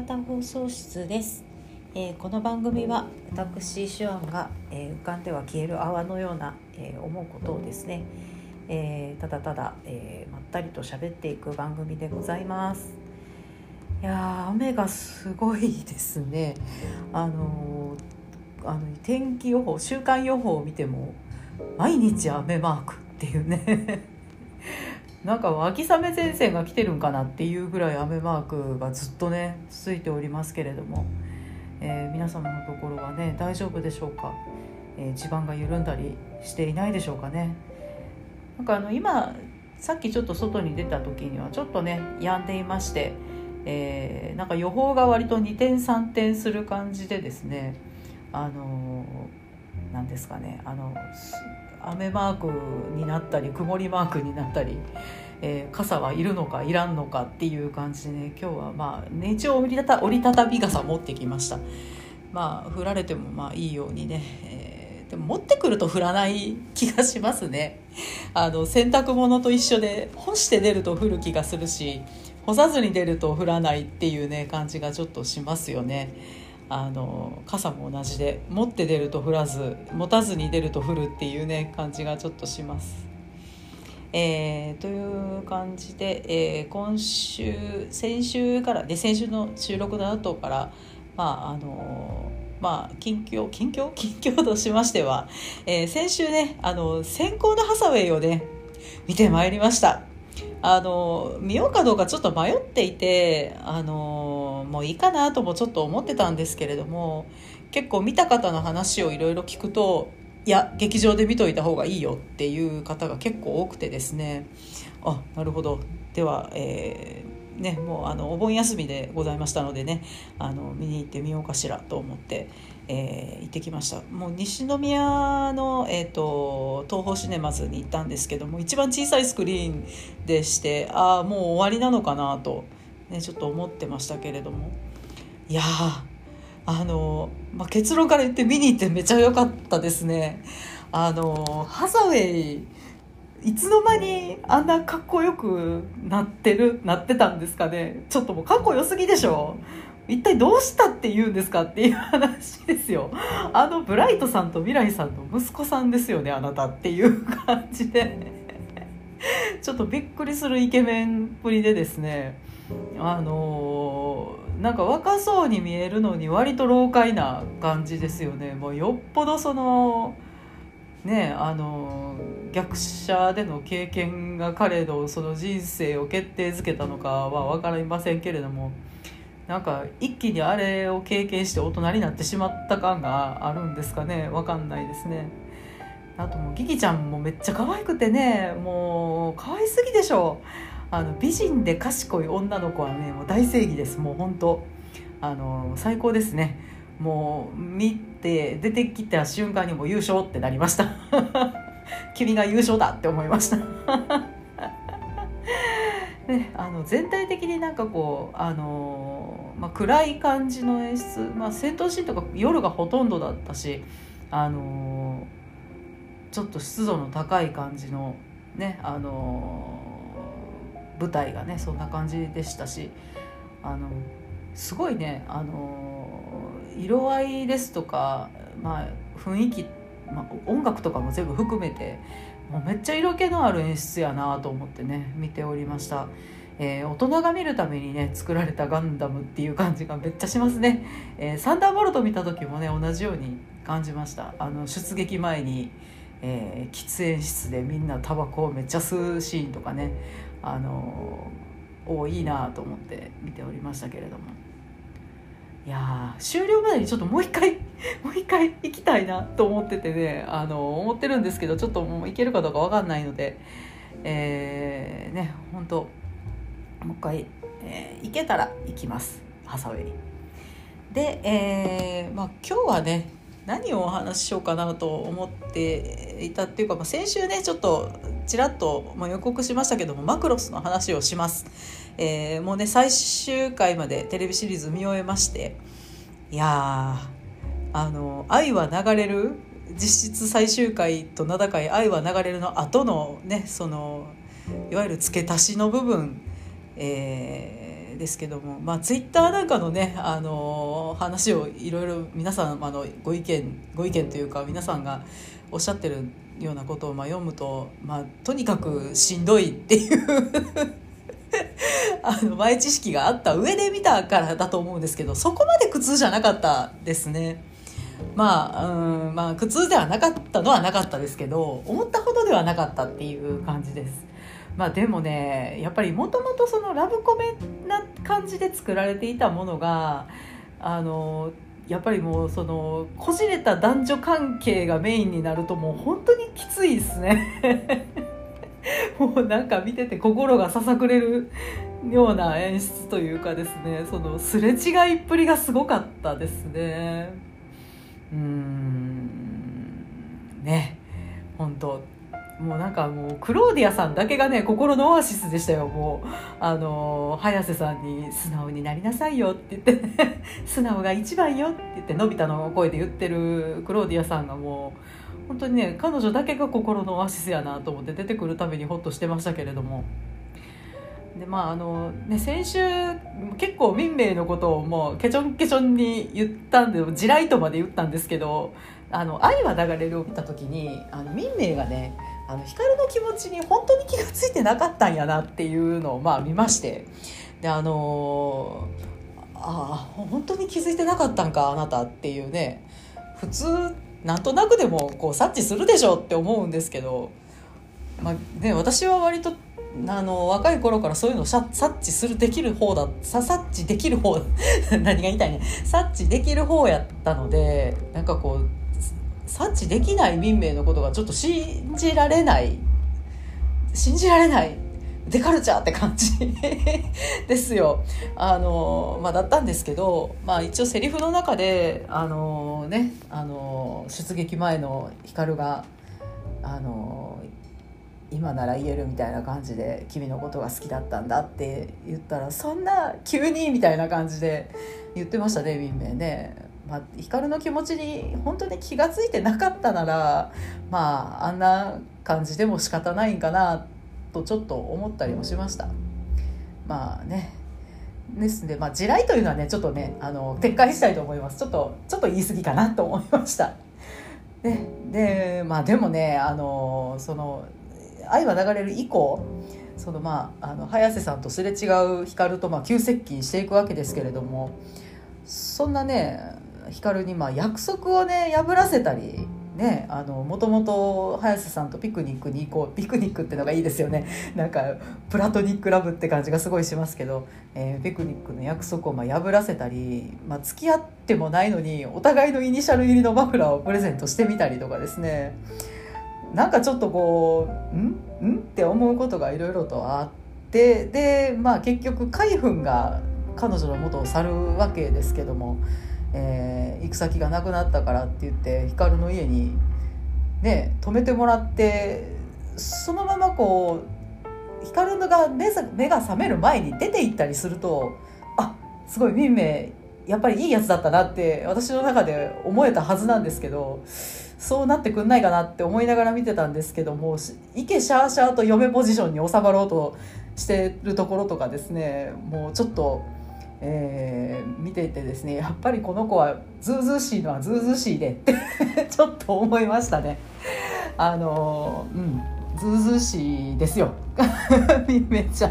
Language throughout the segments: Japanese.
方放送室です、えーこの番組は私手腕が、えー浮かんでは消える泡のような、えー思うことをですね、えただただ、えまったりと喋っていく番組でございます。いやー雨がすごいですね。あのあの天気予報週間予報を見ても毎日雨マークっていうね。なんか秋雨前線が来てるんかなっていうぐらい雨マークがずっとね続いておりますけれども、えー皆様のところはね大丈夫でしょうか、えー地盤が緩んだりしていないでしょうかね？なんかあの今さっきちょっと外に出た時にはちょっとね止んでいまして、えーなんか予報が割と2点3点する感じでですねあのーなんですかねあの雨マークになったり曇りマークになったり、えー傘はいるのかいらんのかっていう感じでね今日はまあ、ね、一応折りたた折りたたみ傘持ってきました。まあ降られてもまあいいようにね、えーでも持ってくると降らない気がしますね。あの洗濯物と一緒で干して出ると降る気がするし干さずに出ると降らないっていうね感じがちょっとしますよね。あの傘も同じで持って出ると降らず持たずに出ると降るっていうね感じがちょっとします。えーという感じで、えー今週先週からで先週の収録の後からまああのまあ近況近況？近況としましては、えー先週ねあの先行のハサウェイをね見てまいりました。あの見ようかどうかちょっと迷っていてあのもういいかなともちょっと思ってたんですけれども結構見た方の話をいろいろ聞くといや劇場で見といた方がいいよっていう方が結構多くてですね。あなるほど。では、えーね、もうあのお盆休みでございましたのでねあの見に行ってみようかしらと思って、えー行ってきました。もう西宮の、えー、と東宝シネマズに行ったんですけども一番小さいスクリーンでしてああもう終わりなのかなと、ね、ちょっと思ってましたけれども。いやーあの、まあ、結論から言って見に行ってめちゃ良かったですね。あのハサウェイいつの間にあんなかっこよくなってるなってたんですかね。ちょっともうかっこよすぎでしょ。一体どうしたって言うんですかっていう話ですよ。あのブライトさんと未来さんの息子さんですよねあなたっていう感じで。ちょっとびっくりするイケメンっぷりでですね。あのーなんか若そうに見えるのに割と老快な感じですよね。もうよっぽどそのねあの逆者での経験が彼のその人生を決定づけたのかは分かりませんけれどもなんか一気にあれを経験して大人になってしまった感があるんですかね。分かんないですね。あともうギギちゃんもめっちゃ可愛くてねもう可愛すぎでしょ。あの美人で賢い女の子はねもう大正義です。もう本当あの最高ですね。もう見て出てきた瞬間にも優勝ってなりました。君が優勝だって思いました。ね、あの全体的になんかこうあの、まあ、暗い感じの演出、まあ、戦闘シーンとか夜がほとんどだったしあのちょっと湿度の高い感じのねあの舞台がねそんな感じでしたしあのすごいねあの色合いですとか、まあ、雰囲気、まあ、音楽とかも全部含めてもうめっちゃ色気のある演出やなと思ってね見ておりました、えー大人が見るためにね作られたガンダムっていう感じがめっちゃしますね、えーサンダーボルト見た時もね同じように感じました。あの出撃前に、えー喫煙室でみんなタバコをめっちゃ吸うシーンとかね。あのーおいなと思って見ておりましたけれども。いや終了までにちょっともう一回 もう一回行きたいなと思っててねあの思ってるんですけどちょっともう行けるかどうかわかんないのでえー、ね本当もう一回、えー行けたら行きます。ハサウェイ。で、えーまあ、今日はね何をお話ししようかなと思っていたっていうか、まあ、先週ねちょっとちらっとまあ予告しましたけどもマクロスの話をします、えーもうね最終回までテレビシリーズ見終えましていやーあの「愛は流れる」実質最終回と名高い「愛は流れる」の後のねそのいわゆる付け足しの部分、えー、ですけども、まあ、ツイッターなんかのね、あの話をいろいろ皆さんあのご意見ご意見というか皆さんがおっしゃってるようなことをまあ読むと、まあ、とにかくしんどいっていう あの前知識があった上で見たからだと思うんですけどそこまで苦痛じゃなかったですね。まあ、うん、まあ苦痛ではなかったのはなかったですけど思ったほどではなかったっていう感じです。まあでもねやっぱりもともとそのラブコメな感じで作られていたものがあのやっぱりもうそのこじれた男女関係がメインになるともう本当にきついですね。もうなんか見てて心がささくれるような演出というかですね。そのすれ違いっぷりがすごかったですね。うん。ね。本当もうなんかもうクローディアさんだけがね心のオアシスでしたよもうあの早瀬さんに「素直になりなさいよ」って言って、ね 「素直が一番よ」って言ってのび太の声で言ってるクローディアさんがもう本当にね彼女だけが心のオアシスやなと思って出てくるためにホッとしてましたけれども。でまああのね、先週結構民名のことをもうケチョンケチョンに言ったんで地雷とまで言ったんですけど「あの愛は流れる」を見た時にあの民名がねあの光の気持ちに本当に気が付いてなかったんやなっていうのをまあ見まして。であのああ本当に気づいてなかったんかあなたっていうね。普通なんとなくでもこう察知するでしょって思うんですけど、まあね、私は割とあの若い頃からそういうのを察知するできる方だ察知できる方 何が言いたいね。察知できる方やったのでなんかこう察知できない民名のことがちょっと信じられない信じられないデカルチャーって感じ ですよ。あの、まあ、だったんですけど、まあ、一応セリフの中であのねあの出撃前の光があの今なら言えるみたいな感じで君のことが好きだったんだって言ったらそんな急にみたいな感じで言ってましたね民名ね。まあ、光の気持ちに本当に気が付いてなかったならまああんな感じでも仕方ないんかなとちょっと思ったりもしました。まあね。ですので、まあ、地雷というのはねちょっとねあの撤回したいと思います。ちょっとちょっと言い過ぎかなと思いました。ででまあでもねあのその「愛は流れる」以降そのまああの早瀬さんとすれ違う光とまあ急接近していくわけですけれどもそんなね光にま約束をね破らせたりねあのもともと早瀬さんとピクニックに行こうピクニックってのがいいですよね なんかプラトニックラブって感じがすごいしますけど、えー、ピクニックの約束をま破らせたり、まあ、付き合ってもないのにお互いのイニシャル入りのマフラーをプレゼントしてみたりとかですねなんかちょっとこう「ん？ん?」って思うことがいろいろとあってでまあ結局海軍が彼女の元を去るわけですけども。えー、行く先がなくなったからって言って光の家にね泊めてもらってそのままこう光が目目が覚める前に出て行ったりするとあすごい民名やっぱりいいやつだったなって私の中で思えたはずなんですけどそうなってくんないかなって思いながら見てたんですけども池シャーシャーと嫁ポジションに収まろうとしてるところとかですねもうちょっと。えー、見ていてですねやっぱりこの子はずうずうしいのはずうずうしいでって ちょっと思いましたね。あのうんずうずうしいですよ めちゃ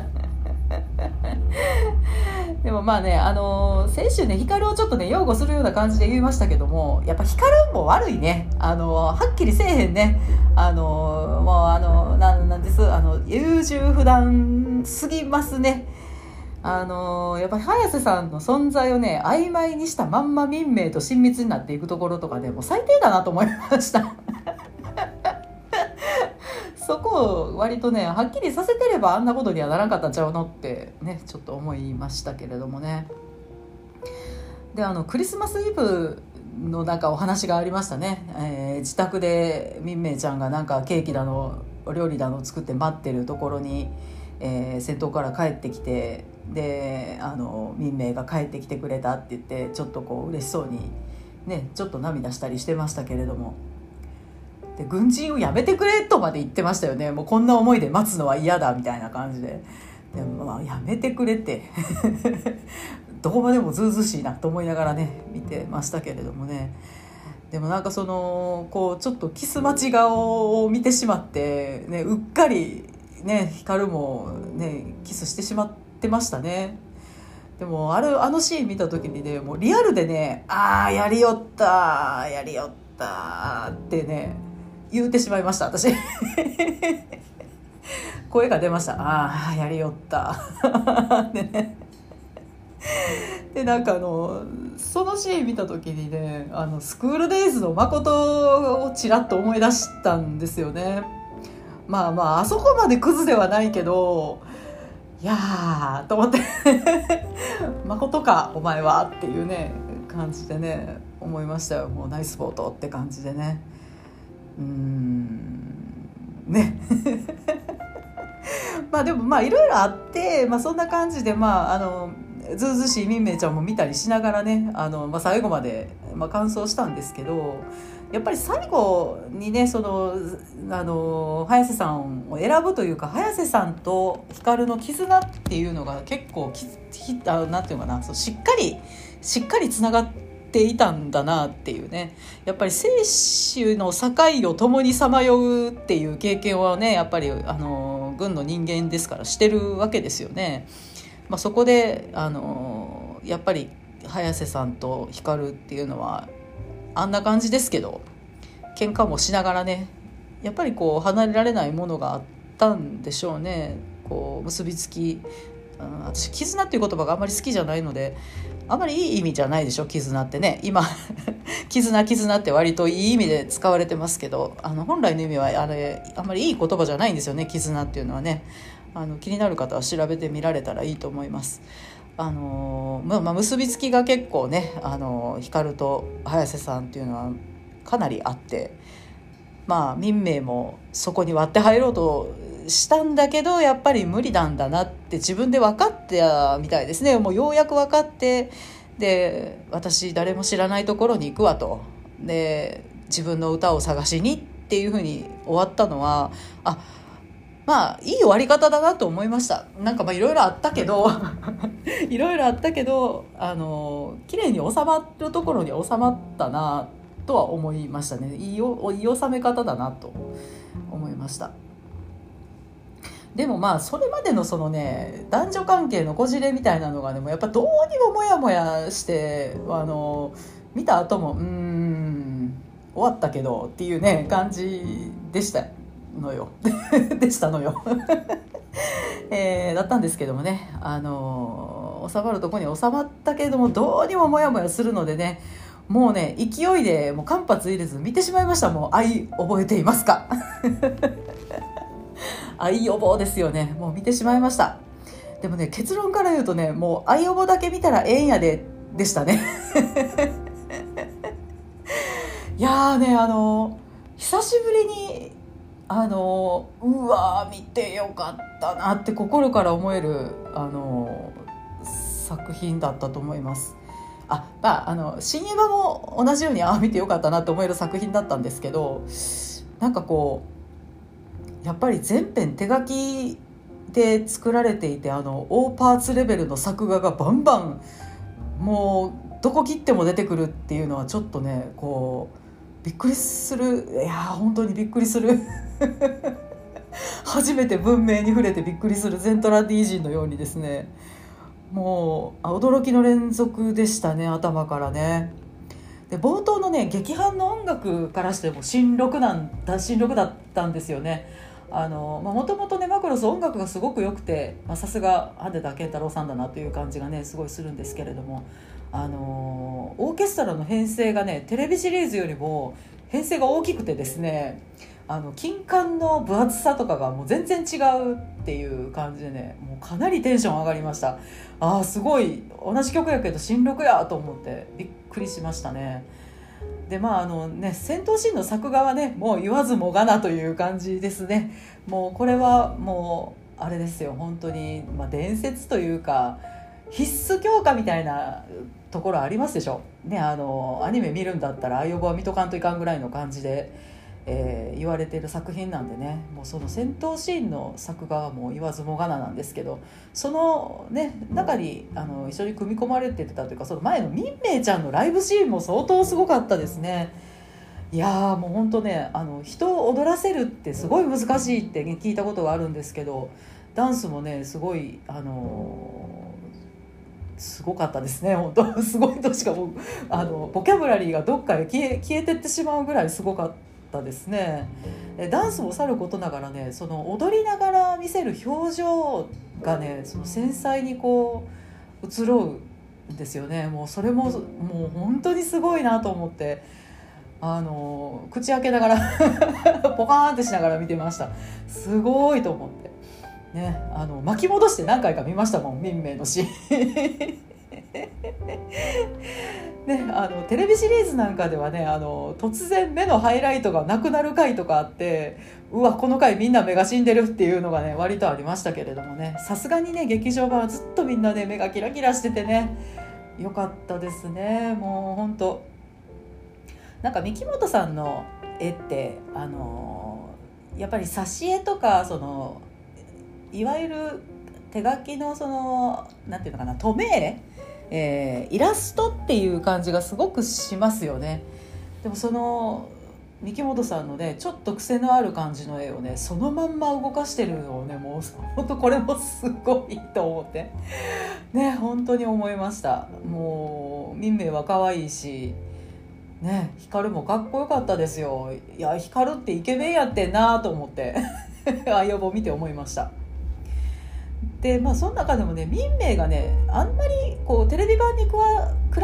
でもまあね、あのー、先週ね、光をちょっとね、擁護するような感じで言いましたけども、やっぱ光も悪いね。あのー、はっきりせえへんね。あのー、もうあのな、なんです、あの、優柔不断すぎますね。あのー、やっぱり早瀬さんの存在をね曖昧にしたまんま民名と親密になっていくところとかでも最低だなと思いました。そこを割とねはっきりさせてればあんなことにはならんかったんちゃうのってねちょっと思いましたけれどもね。であのクリスマスイブのなんかお話がありましたね、えー、自宅で民名ちゃんがなんかケーキだのお料理だの作って待ってるところに、えー、先頭から帰ってきてであの民名が帰ってきてくれたって言ってちょっとこう嬉しそうにねちょっと涙したりしてましたけれども。で軍人をやめてくれとまで言ってましたよね。もうこんな思いで待つのは嫌だみたいな感じで。でもまあやめてくれって。どこまでもずうずしいなと思いながらね見てましたけれどもね。でもなんかそのこうちょっとキス待ち顔を見てしまって、ね、うっかりね光もねキスしてしまってましたね。でもあるあのシーン見た時にねもうリアルでね「ああやりよったやりよった」ってね言うてしまいました私。声が出ました「ああやりよった」でね。でなんかあのそのシーン見た時にねあのスクールデイズの誠をちらっと思い出したんですよね。まあまああそこまでクズではないけどいやーと思って。誠かお前はっていうね感じでね思いましたよ。もうナイスボートって感じでね。うん。ね。まあでもまあいろいろあって、まあ、そんな感じでまああのずうずしいみんめいちゃんも見たりしながらねあの、まあ、最後まで、まあ、完走したんですけどやっぱり最後にねそのあの早瀬さんを選ぶというか早瀬さんと光の絆っていうのが結構ききあなんていうかなそうしっかりしっかりつながっていたんだなっていうねやっぱり生死の境を共にさまようっていう経験はねやっぱりあの軍の人間ですからしてるわけですよね。まあ、そこであのやっぱり早瀬さんと光っていうのはあんな感じですけど喧嘩もしながらねやっぱりこう離れられないものがあったんでしょうね。こう結びつき、うん、私絆っていう言葉があんまり好きじゃないのであんまりいい意味じゃないでしょ絆ってね。今 絆絆って割といい意味で使われてますけどあの本来の意味はあれあんまりいい言葉じゃないんですよね絆っていうのはね。あの気になる方は調べてみられたらいいと思います。あのまあ、ま、結びつきが結構ねあの光と早瀬さんっていうのはかなりあってまあ民名もそこに割って入ろうとしたんだけどやっぱり無理なんだなって自分で分かってみたいですね。もうようやく分かってで私誰も知らないところに行くわと。で自分の歌を探しにっていうふうに終わったのはあまあいい終わり方だなと思いました。なんかまあいろいろあったけど いろいろあったけどあの綺麗に収まるところに収まったなとは思いましたね。いいおいい収め方だなと思いました。でもまあそれまでのそのね男女関係のこじれみたいなのがねもうやっぱどうにもモヤモヤしてあの見た後もうん終わったけどっていうね感じでしたのよ。でしたのよ。えー、だったんですけどもね。あのー、収まるとこに収まったけれどもどうにもモヤモヤするのでねもうね勢いでもう間髪入れず見てしまいました。もう愛覚えていますか。愛予防ですよね。もう見てしまいました。でもね結論から言うとねもう愛予防だけ見たらええんやででしたね。いやーねあの久しぶりにあのうわ見てよかったなって心から思えるあの作品だったと思います。あまあ、あの新エヴァも同じようにああ見てよかったなと思える作品だったんですけどなんかこうやっぱり全編手書きで作られていてあの大パーツレベルの作画がバンバンもうどこ切っても出てくるっていうのはちょっとねこうびっくりするいや本当にびっくりする 初めて文明に触れてびっくりするゼントラ D 人のようにですねもう驚きの連続でしたね頭からね。で冒頭のね劇伴の音楽からしても新録なんだ新録だったんですよね。もともとねマクロス音楽がすごく良くてさすが羽田健太郎さんだなという感じがねすごいするんですけれどもあのオーケストラの編成がねテレビシリーズよりも編成が大きくてですねあの金管の分厚さとかがもう全然違うっていう感じでねもうかなりテンション上がりました。ああすごい同じ曲やけど新録やと思ってびっくりしましたね。でまああのね戦闘シーンの作画はねもう言わずもがなという感じですね。もうこれはもうあれですよ。本当にまあ、伝説というか必須強化みたいなところありますでしょ？ねあのアニメ見るんだったらああいう棒は見とかんといかんぐらいの感じでえー、言われてる作品なんでねもうその戦闘シーンの作画はもう言わずもがななんですけどその、ね、中にあの一緒に組み込まれてたというかその前のみんめいちゃんのライブシーンも相当すごかったですね。いやもう本当ねあの人を踊らせるってすごい難しいって、ね、聞いたことがあるんですけどダンスもねすごいあのすごかったですね本当。すごいとしかもあのボキャブラリーがどっかへ消え消えてってしまうぐらいすごかったですね。ダンスもさることながらねその踊りながら見せる表情がねその繊細にこう移ろうんですよね。もうそれももう本当にすごいなと思ってあの口開けながら ポカーンってしながら見てました。すごいと思ってねあの巻き戻して何回か見ましたもん民名のシーン。ね、あのテレビシリーズなんかではねあの突然目のハイライトがなくなる回とかあってうわこの回みんな目が死んでるっていうのがね割とありましたけれどもね。さすがにね劇場版はずっとみんなね目がキラキラしててねよかったですね。もうほんと。なんか三木本さんの絵ってあのやっぱり挿絵とかそのいわゆる手書きのそのなんていうのかな透明えー、イラストっていう感じがすごくしますよね。でもその三木本さんのねちょっと癖のある感じの絵をねそのまんま動かしてるのをねもう本当これもすごいと思って。ね本当に思いました。もう民名は可愛いしね光もかっこよかったですよ。いや光ってイケメンやってんなと思って。相棒見て思いました。でまあその中でもね民名がねあんまりこうテレビ版に比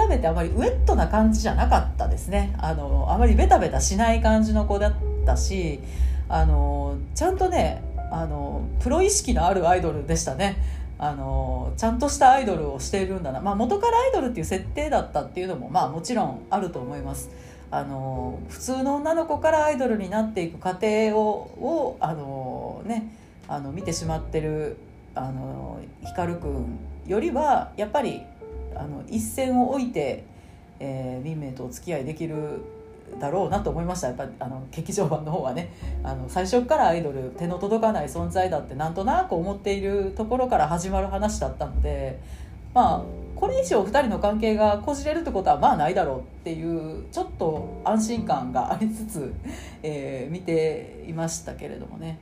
べてあまりウェットな感じじゃなかったですね。あのあまりベタベタしない感じの子だったしあのちゃんとねあのプロ意識のあるアイドルでしたね。あのちゃんとしたアイドルをしているんだな、まあ、元からアイドルっていう設定だったっていうのも、まあ、もちろんあると思います。あの普通の女の子からアイドルになっていく過程ををあの、ね、あの見てしまってるあの光くんよりはやっぱりあの一線を置いて、えー、民名とお付き合いできるだろうなと思いました。やっぱあの劇場版の方はね あの最初からアイドル手の届かない存在だってなんとなく思っているところから始まる話だったのでまあこれ以上2人の関係がこじれるってことはまあないだろうっていうちょっと安心感がありつつ、えー、見ていましたけれどもね。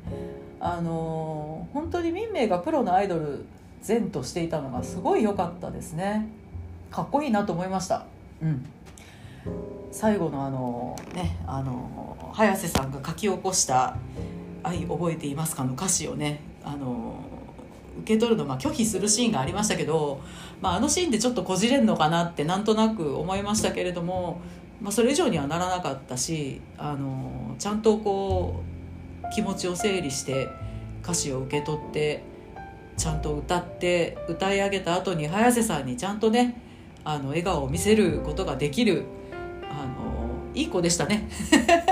あの本当に民名がプロのアイドル前としていたのがすごい良かったですねかっこいいなと思いましたうん最後のあのねあの早瀬さんが書き起こした「愛覚えていますか?」の歌詞をねあの受け取るの、まあ、拒否するシーンがありましたけど、まあ、あのシーンでちょっとこじれんのかなってなんとなく思いましたけれども、まあ、それ以上にはならなかったしあのちゃんとこう気持ちを整理して歌詞を受け取ってちゃんと歌って歌い上げた後に早瀬さんにちゃんとねあの笑顔を見せることができるあのいい子でしたね。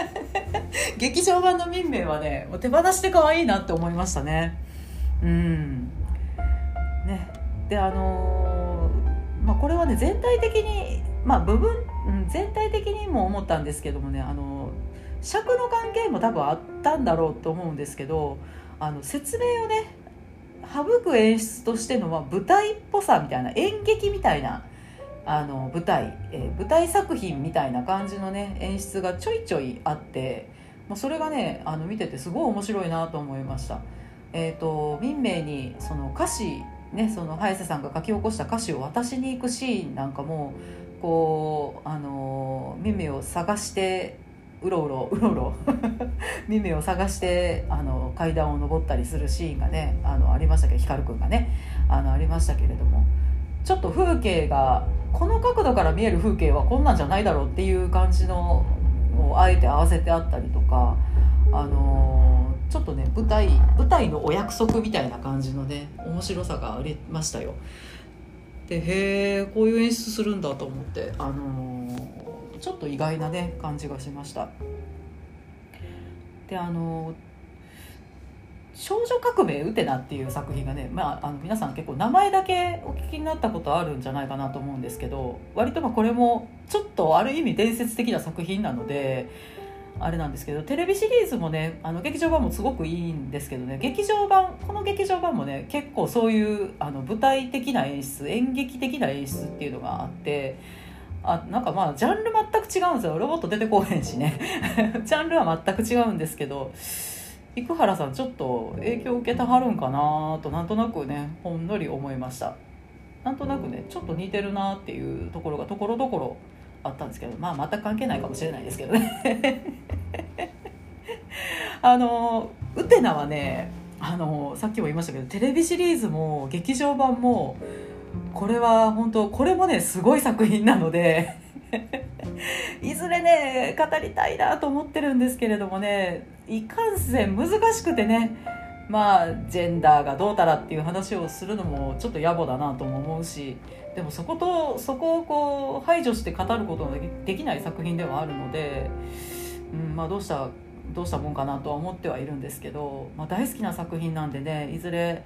劇場版の民名はねもう手放して可愛いなって思いましたね。うん。ね。であの、まあこれはね全体的にまあ部分、うん、全体的にも思ったんですけどもねあの尺の関係も多分あったんだろうと思うんですけどあの説明をね省く演出としての、まあ、舞台っぽさみたいな演劇みたいなあの舞台、えー、舞台作品みたいな感じのね演出がちょいちょいあってもうそれがねあの見ててすごい面白いなと思いました。えーと、民名にその歌詞ねその早瀬さんが書き起こした歌詞を渡しに行くシーンなんかもこうあの民名を探してうろうろうろうろ。耳を探してあの階段を上ったりするシーンがねあのありましたけど光くんがね。あのありましたけれども。ちょっと風景がこの角度から見える風景はこんなんじゃないだろうっていう感じのをあえて合わせてあったりとか。あのちょっとね舞台舞台のお約束みたいな感じのね面白さがありましたよ。でへえこういう演出するんだと思ってあのちょっと意外なね感じがしました。であの「少女革命ウテナ」っていう作品がね、まあ、あの皆さん結構名前だけお聞きになったことあるんじゃないかなと思うんですけど割とまこれもちょっとある意味伝説的な作品なのであれなんですけどテレビシリーズもねあの劇場版もすごくいいんですけどね劇場版この劇場版もね結構そういうあの舞台的な演出演劇的な演出っていうのがあってあなんかまあジャンル全く違うんですよ。ロボット出てこへんしね。ジャンルは全く違うんですけど生原さんちょっと影響受けたはるんかなとなんとなくねほんのり思いました。なんとなくねちょっと似てるなっていうところがところどころあったんですけどまあ全く関係ないかもしれないですけどね。あのウテナはねあのさっきも言いましたけどテレビシリーズも劇場版もこれは本当これもねすごい作品なので いずれね語りたいなと思ってるんですけれどもねいかんせん難しくてねまあジェンダーがどうたらっていう話をするのもちょっと野暮だなとも思うしでもそことそこをこう排除して語ることができない作品ではあるので、うんまあ、どうしたどうしたもんかなとは思ってはいるんですけど、まあ、大好きな作品なんでねいずれ、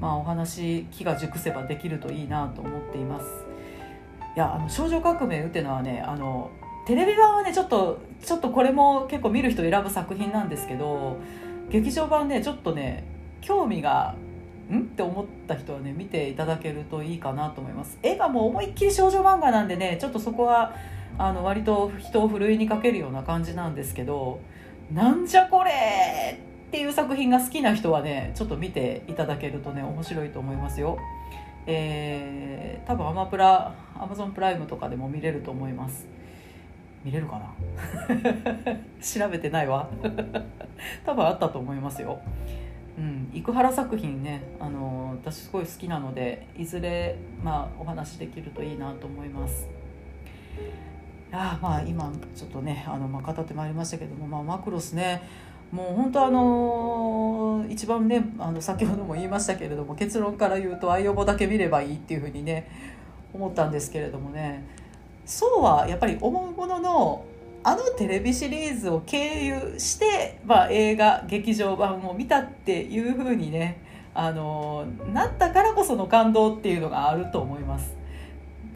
まあ、お話気が熟せばできるといいなと思っています。いやあの少女革命っていうのはねあのテレビ版はねちょっとちょっとこれも結構見る人選ぶ作品なんですけど劇場版ねちょっとね興味がん？って思った人はね見ていただけるといいかなと思います。絵がもう思いっきり少女漫画なんでねちょっとそこはあの割と人をふるいにかけるような感じなんですけどなんじゃこれっていう作品が好きな人はねちょっと見ていただけるとね面白いと思いますよ。えー、多分アマプラアマゾンプライムとかでも見れると思います。見れるかな？調べてないわ。多分あったと思いますよ。うん、生原作品ねあの私すごい好きなのでいずれ、まあ、お話できるといいなと思います。あまあ今ちょっとねあの、まあ、語ってまいりましたけども、まあ、マクロスねもう本当あの一番ねあの先ほども言いましたけれども結論から言うと「アイオボだけ見ればいい」っていうふうにね思ったんですけれどもねそうはやっぱり思うもののあのテレビシリーズを経由して、まあ、映画劇場版を見たっていうふうにねあのなったからこその感動っていうのがあると思います。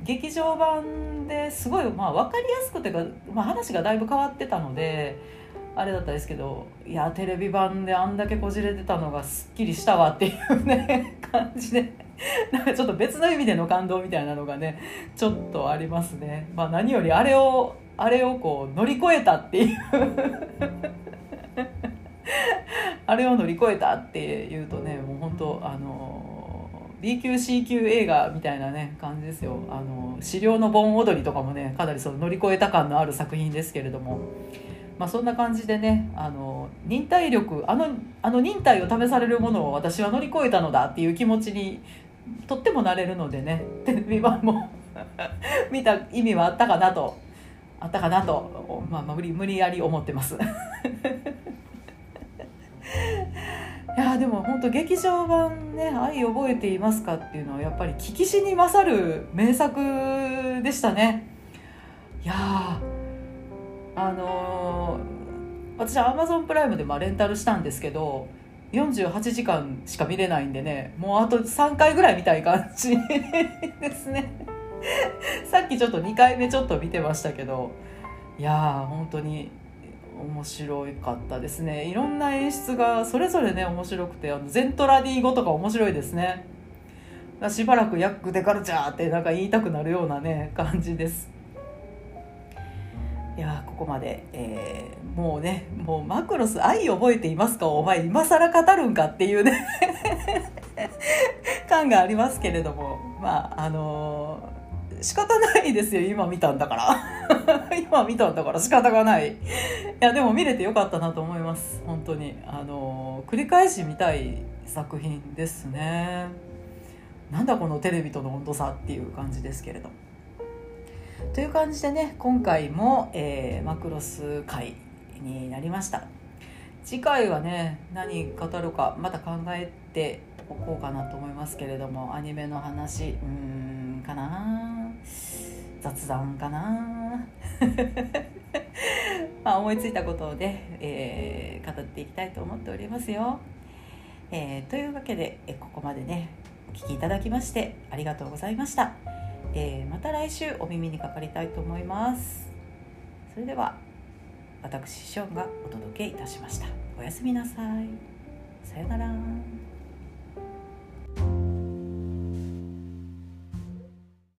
劇場版ですごい、まあ、分かりやすくてか、まあ、話がだいぶ変わってたのであれだったですけどいやテレビ版であんだけこじれてたのがすっきりしたわっていうね 感じでなんかちょっと別の意味での感動みたいなのがねちょっとありますね。まあ、何よりあれをあれをこう乗り越えたっていう あれを乗り越えたっていうとねもう本当あの B 級 C 級映画みたいなね感じですよあの資料の盆踊りとかもねかなりその乗り越えた感のある作品ですけれども。まあ、そんな感じでねあの忍耐力あのあの忍耐を試されるものを私は乗り越えたのだっていう気持ちにとってもなれるのでねテレビ版も 見た意味はあったかなとあったかなと、まあ、無理無理やり思ってます いやでも本当劇場版ね「愛覚えていますか?」っていうのはやっぱり聞きしに勝る名作でしたねいやあのー、私アマゾンプライムでまあレンタルしたんですけど48時間しか見れないんでねもうあと3回ぐらい見たい感じですね。さっきちょっと2回目ちょっと見てましたけどいやー本当に面白かったですね。いろんな演出がそれぞれね面白くてあのゼントラディー語とか面白いですね。しばらくヤックデカルチャーってなんか言いたくなるようなね感じです。いやここまで、えー、もうねもうマクロス愛覚えていますか？お前今更語るんかっていうね 感がありますけれども。まああのー仕方ないですよ今見たんだから。今見たんだから仕方がない。いやでも見れてよかったなと思います。本当に。あの繰り返し見たい作品ですね。なんだこのテレビとの温度差っていう感じですけれども。という感じでね今回も、えー、マクロス会になりました次回はね何語るかまた考えておこうかなと思いますけれどもアニメの話うーんかな？雑談かな？まあ思いついたことで、えー、語っていきたいと思っておりますよ。えー、というわけで、ここまでねお聴きいただきましてありがとうございました。えー、また来週お耳にかかりたいと思います。それでは私ショーンがお届けいたしました。おやすみなさい。さよなら。